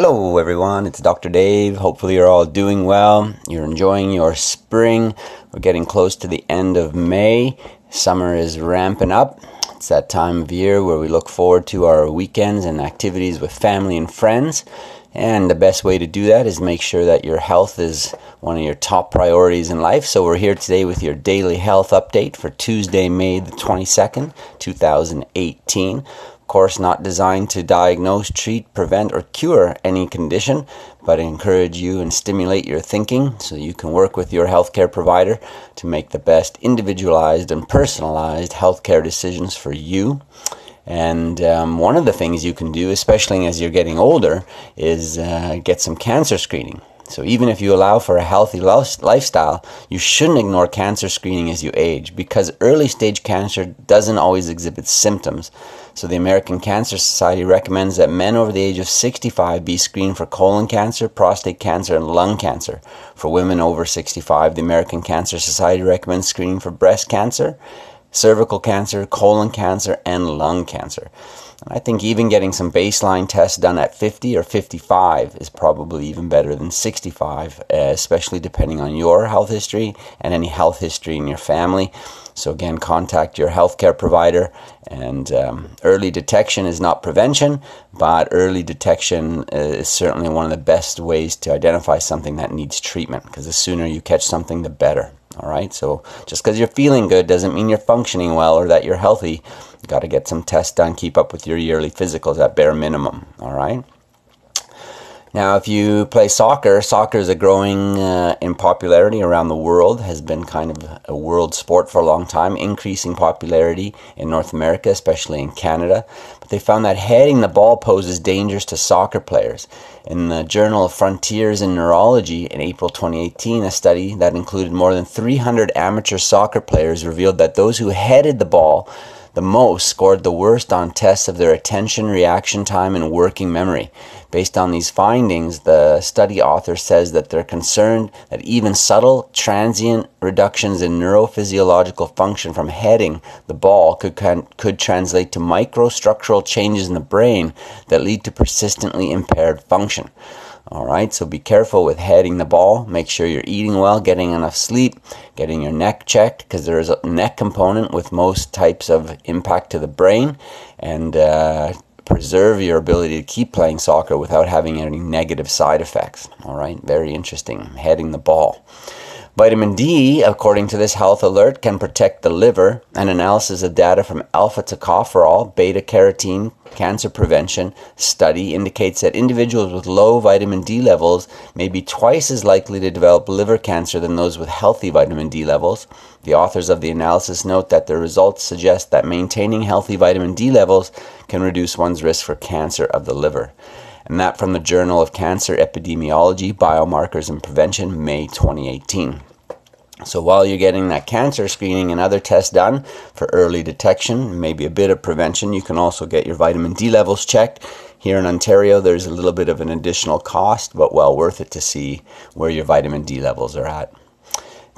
Hello, everyone. It's Dr. Dave. Hopefully, you're all doing well. You're enjoying your spring. We're getting close to the end of May. Summer is ramping up. It's that time of year where we look forward to our weekends and activities with family and friends. And the best way to do that is make sure that your health is one of your top priorities in life. So, we're here today with your daily health update for Tuesday, May the 22nd, 2018 course, not designed to diagnose, treat, prevent, or cure any condition, but encourage you and stimulate your thinking so you can work with your healthcare provider to make the best individualized and personalized healthcare decisions for you. And um, one of the things you can do, especially as you're getting older, is uh, get some cancer screening. So even if you allow for a healthy lifestyle, you shouldn't ignore cancer screening as you age because early stage cancer doesn't always exhibit symptoms. So the American Cancer Society recommends that men over the age of 65 be screened for colon cancer, prostate cancer, and lung cancer. For women over 65, the American Cancer Society recommends screening for breast cancer, cervical cancer, colon cancer, and lung cancer. And I think even getting some baseline tests done at 50 or 55 is probably even better than 65, uh, especially depending on your health history and any health history in your family. So, again, contact your healthcare provider. And um, early detection is not prevention, but early detection uh, is certainly one of the best ways to identify something that needs treatment because the sooner you catch something, the better. All right, so just because you're feeling good doesn't mean you're functioning well or that you're healthy. Got to get some tests done, keep up with your yearly physicals at bare minimum. All right. Now, if you play soccer, soccer is a growing uh, in popularity around the world, has been kind of a world sport for a long time, increasing popularity in North America, especially in Canada. But they found that heading the ball poses dangers to soccer players. In the Journal of Frontiers in Neurology in April 2018, a study that included more than 300 amateur soccer players revealed that those who headed the ball the most scored the worst on tests of their attention, reaction time, and working memory. Based on these findings, the study author says that they're concerned that even subtle, transient reductions in neurophysiological function from heading the ball could, could translate to microstructural changes in the brain that lead to persistently impaired function. All right, so be careful with heading the ball. Make sure you're eating well, getting enough sleep, getting your neck checked because there is a neck component with most types of impact to the brain, and uh, preserve your ability to keep playing soccer without having any negative side effects. All right, very interesting. Heading the ball. Vitamin D, according to this health alert, can protect the liver. An analysis of data from alpha tocopherol, beta carotene, cancer prevention study indicates that individuals with low vitamin D levels may be twice as likely to develop liver cancer than those with healthy vitamin D levels. The authors of the analysis note that the results suggest that maintaining healthy vitamin D levels can reduce one's risk for cancer of the liver and that from the Journal of Cancer Epidemiology, Biomarkers and Prevention, May 2018. So while you're getting that cancer screening and other tests done for early detection, maybe a bit of prevention, you can also get your vitamin D levels checked. Here in Ontario, there's a little bit of an additional cost, but well worth it to see where your vitamin D levels are at.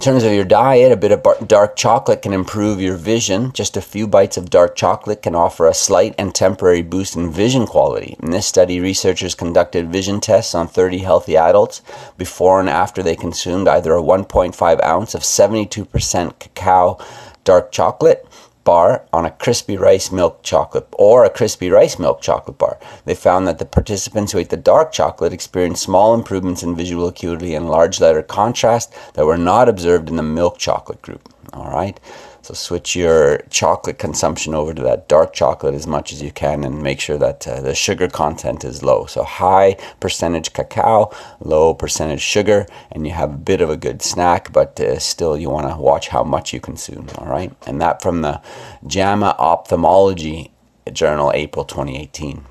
In terms of your diet, a bit of dark chocolate can improve your vision. Just a few bites of dark chocolate can offer a slight and temporary boost in vision quality. In this study, researchers conducted vision tests on 30 healthy adults before and after they consumed either a 1.5 ounce of 72% cacao dark chocolate bar on a crispy rice milk chocolate or a crispy rice milk chocolate bar. They found that the participants who ate the dark chocolate experienced small improvements in visual acuity and large letter contrast that were not observed in the milk chocolate group. All right. So switch your chocolate consumption over to that dark chocolate as much as you can and make sure that uh, the sugar content is low. So high percentage cacao, low percentage sugar, and you have a bit of a good snack, but uh, still you want to watch how much you consume. All right. And that from the JAMA Ophthalmology Journal, April 2018.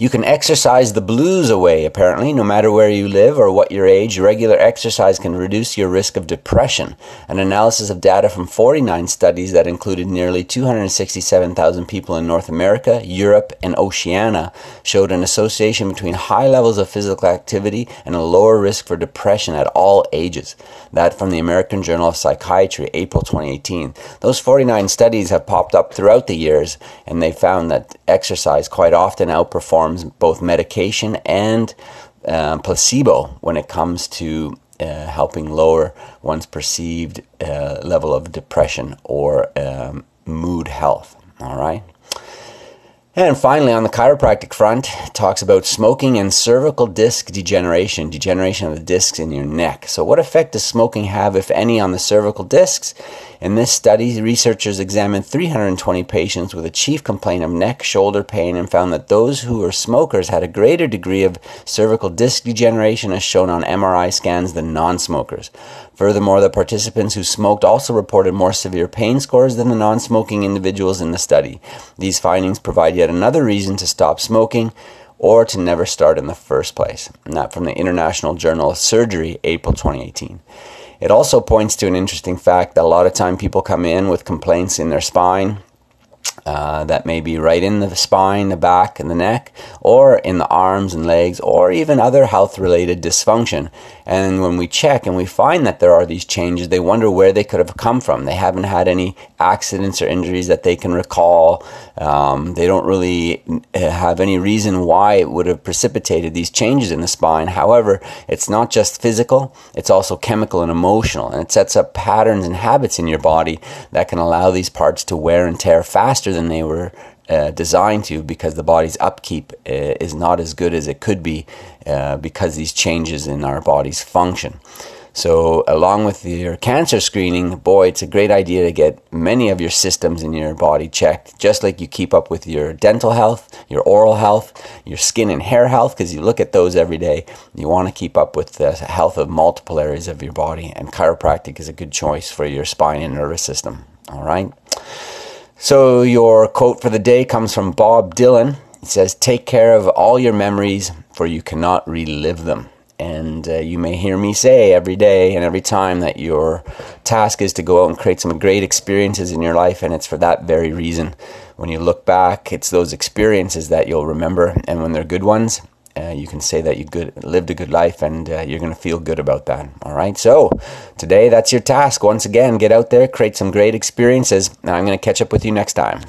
You can exercise the blues away, apparently, no matter where you live or what your age. Regular exercise can reduce your risk of depression. An analysis of data from 49 studies that included nearly 267,000 people in North America, Europe, and Oceania showed an association between high levels of physical activity and a lower risk for depression at all ages. That from the American Journal of Psychiatry, April 2018. Those 49 studies have popped up throughout the years, and they found that exercise quite often outperforms both medication and uh, placebo when it comes to uh, helping lower one's perceived uh, level of depression or um, mood health. All right. And finally, on the chiropractic front, talks about smoking and cervical disc degeneration, degeneration of the discs in your neck. So, what effect does smoking have, if any, on the cervical discs? In this study, researchers examined 320 patients with a chief complaint of neck, shoulder pain and found that those who were smokers had a greater degree of cervical disc degeneration as shown on MRI scans than non smokers. Furthermore, the participants who smoked also reported more severe pain scores than the non smoking individuals in the study. These findings provide yet another reason to stop smoking or to never start in the first place. And that from the International Journal of Surgery, April 2018. It also points to an interesting fact that a lot of time people come in with complaints in their spine, uh, that may be right in the spine, the back, and the neck, or in the arms and legs, or even other health related dysfunction. And when we check and we find that there are these changes, they wonder where they could have come from. They haven't had any accidents or injuries that they can recall. Um, they don't really uh, have any reason why it would have precipitated these changes in the spine. However, it's not just physical, it's also chemical and emotional, and it sets up patterns and habits in your body that can allow these parts to wear and tear faster than they were uh, designed to because the body's upkeep uh, is not as good as it could be uh, because these changes in our body's function. So, along with your cancer screening, boy, it's a great idea to get many of your systems in your body checked, just like you keep up with your dental health, your oral health, your skin and hair health, because you look at those every day. You want to keep up with the health of multiple areas of your body, and chiropractic is a good choice for your spine and nervous system. All right. So, your quote for the day comes from Bob Dylan. It says, Take care of all your memories, for you cannot relive them. And uh, you may hear me say every day and every time that your task is to go out and create some great experiences in your life. And it's for that very reason. When you look back, it's those experiences that you'll remember. And when they're good ones, uh, you can say that you good lived a good life and uh, you're going to feel good about that. All right so today that's your task. Once again get out there create some great experiences. And i'm going to catch up with you next time